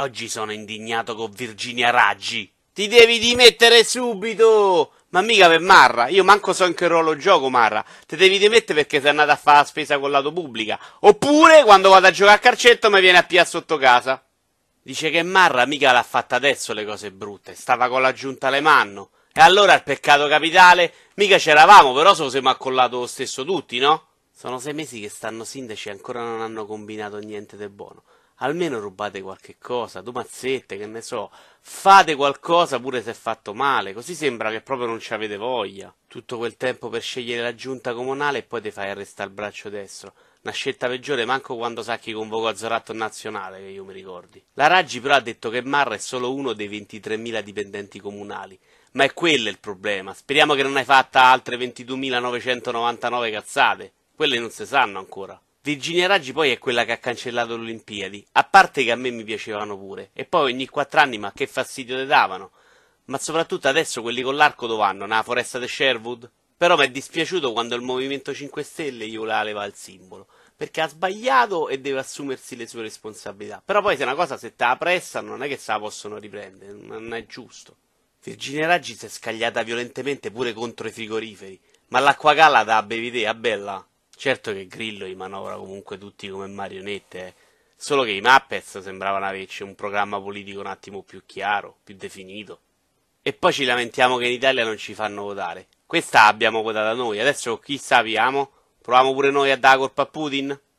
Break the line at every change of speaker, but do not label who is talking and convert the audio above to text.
Oggi sono indignato con Virginia Raggi. Ti devi dimettere subito! Ma mica per Marra, io manco so in che ruolo gioco Marra. Ti devi dimettere perché sei andata a fare la spesa con l'auto pubblica. Oppure quando vado a giocare a calcetto mi viene a pià sotto casa. Dice che Marra mica l'ha fatta adesso le cose brutte, stava con la giunta alle manno. E allora il peccato capitale, mica c'eravamo, però se lo siamo accollato lo stesso tutti, no? Sono sei mesi che stanno sindaci e ancora non hanno combinato niente di buono. Almeno rubate qualche cosa, due mazzette, che ne so. Fate qualcosa pure se è fatto male, così sembra che proprio non ci avete voglia. Tutto quel tempo per scegliere la giunta comunale e poi ti fai arrestare il braccio destro. Una scelta peggiore manco quando Sacchi convocò a Zoratto nazionale, che io mi ricordi. La Raggi però ha detto che Marra è solo uno dei 23.000 dipendenti comunali. Ma è quello il problema. Speriamo che non hai fatta altre 22.999 cazzate. Quelle non si sanno ancora. Virginia Raggi poi è quella che ha cancellato le Olimpiadi, a parte che a me mi piacevano pure, e poi ogni quattro anni ma che fastidio le davano. Ma soprattutto adesso quelli con l'arco dove vanno? Nella foresta di Sherwood? Però mi è dispiaciuto quando il Movimento 5 Stelle gli voleva levare il simbolo, perché ha sbagliato e deve assumersi le sue responsabilità. Però poi se una cosa se te la prestano non è che se la possono riprendere, non è giusto. Virginia Raggi si è scagliata violentemente pure contro i frigoriferi, ma l'acqua calda da bevite, bella. Certo che Grillo li manovra comunque tutti come marionette, eh. solo che i Muppets sembravano averci un programma politico un attimo più chiaro, più definito. E poi ci lamentiamo che in Italia non ci fanno votare. Questa abbiamo votata noi, adesso chi sappiamo? Proviamo pure noi a dare colpa a Putin?